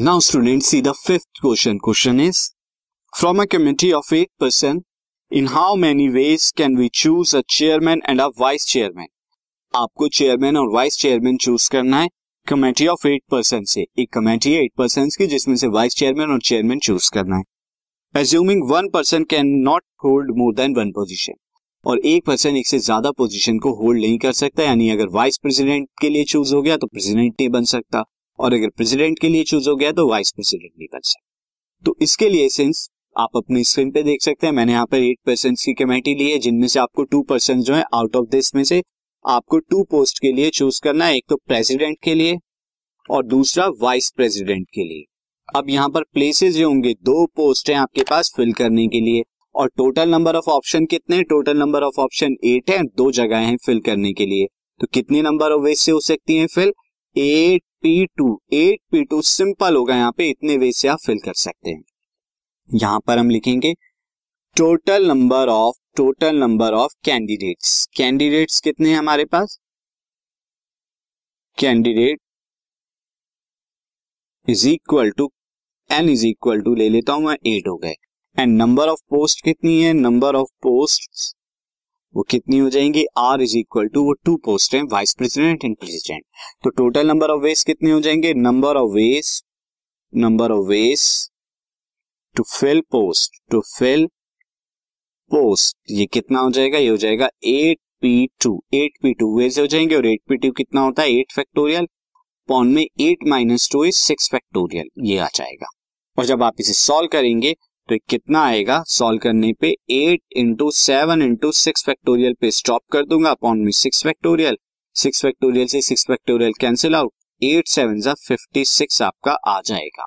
Now, students, see the fifth question. Question is, from a committee of eight person, in how many ways can we choose a chairman and a vice chairman? आपको chairman और vice chairman choose करना है committee of eight person से एक committee है eight person की, जिसमें से वाइस चेयरमैन और चेयरमैन चूज़ करना है assuming one person can not hold more than one position और एक पर्सन एक से ज़्यादा पोजीशन को होल्ड नहीं कर सकता, यानी अगर वाइस प्रेसिडेंट के लिए चूज़ हो गया तो प्रेसिडेंट नहीं बन सकता और अगर प्रेसिडेंट के लिए चूज़ हो गया तो वाइस प्रेसिडेंट नहीं बन सकता तो इसके लिए सिंस आप अपनी स्क्रीन पे देख सकते हैं, मैंने यहाँ पर एट पर्सन की कमेटी ली है, जिनमें से आपको टू पर्सन जो है आउट ऑफ़ दिस में से आपको टू पोस्ट के लिए चूज़ करना है, एक तो प्रेसिडेंट के लिए और दूसरा वाइस प्रेसिडेंट के लिए। अब यहाँ पर प्लेसेस जो होंगे, दो पोस्ट हैं आपके पास फिल करने के लिए और टोटल नंबर ऑफ़ ऑप्शन कितने total number of option eight है, दो जगह हैं फिल करने के लिए। तो कितने नंबर ऑफ़ वेज से हो सकती हैं fill eight P two, eight P two simple होगा यहाँ पे, इतने वे से आप फिल कर सकते हैं। यहाँ पर हम लिखेंगे total number of total number of candidates candidates कितने हैं हमारे पास? Candidate is equal to N is equal to ले लेता हूँ मैं एट हो गए। एंड नंबर ऑफ़ पोस्ट कितनी है? नंबर ऑफ़ पोस्ट वो कितनी हो जाएँगी? आर इज़ इक्वल टू वो टू पोस्ट है वाइस प्रेसिडेंट एंड प्रेसिडेंट तो टोटल नंबर ऑफ़ वेस कितने हो जाएँगे? Number of ways number of ways to fill post to fill post ये कितना हो जाएगा? ये हो जाएगा eight P two eight P two वे हो जाएँगे और एट पी टू कितना होता है? एट फैक्टोरियल पॉन में eight minus two is six factorial ये आ जाएगा। और जब आप इसे सॉल्व करेंगे तो कितना आएगा? सॉल्व करने पे eight into seven into six factorial पे स्टॉप कर दूँगा अपॉन में सिक्स फैक्टोरियल सिक्स फैक्टोरियल से six factorial cancel out eight seven fifty six आपका आ जाएगा।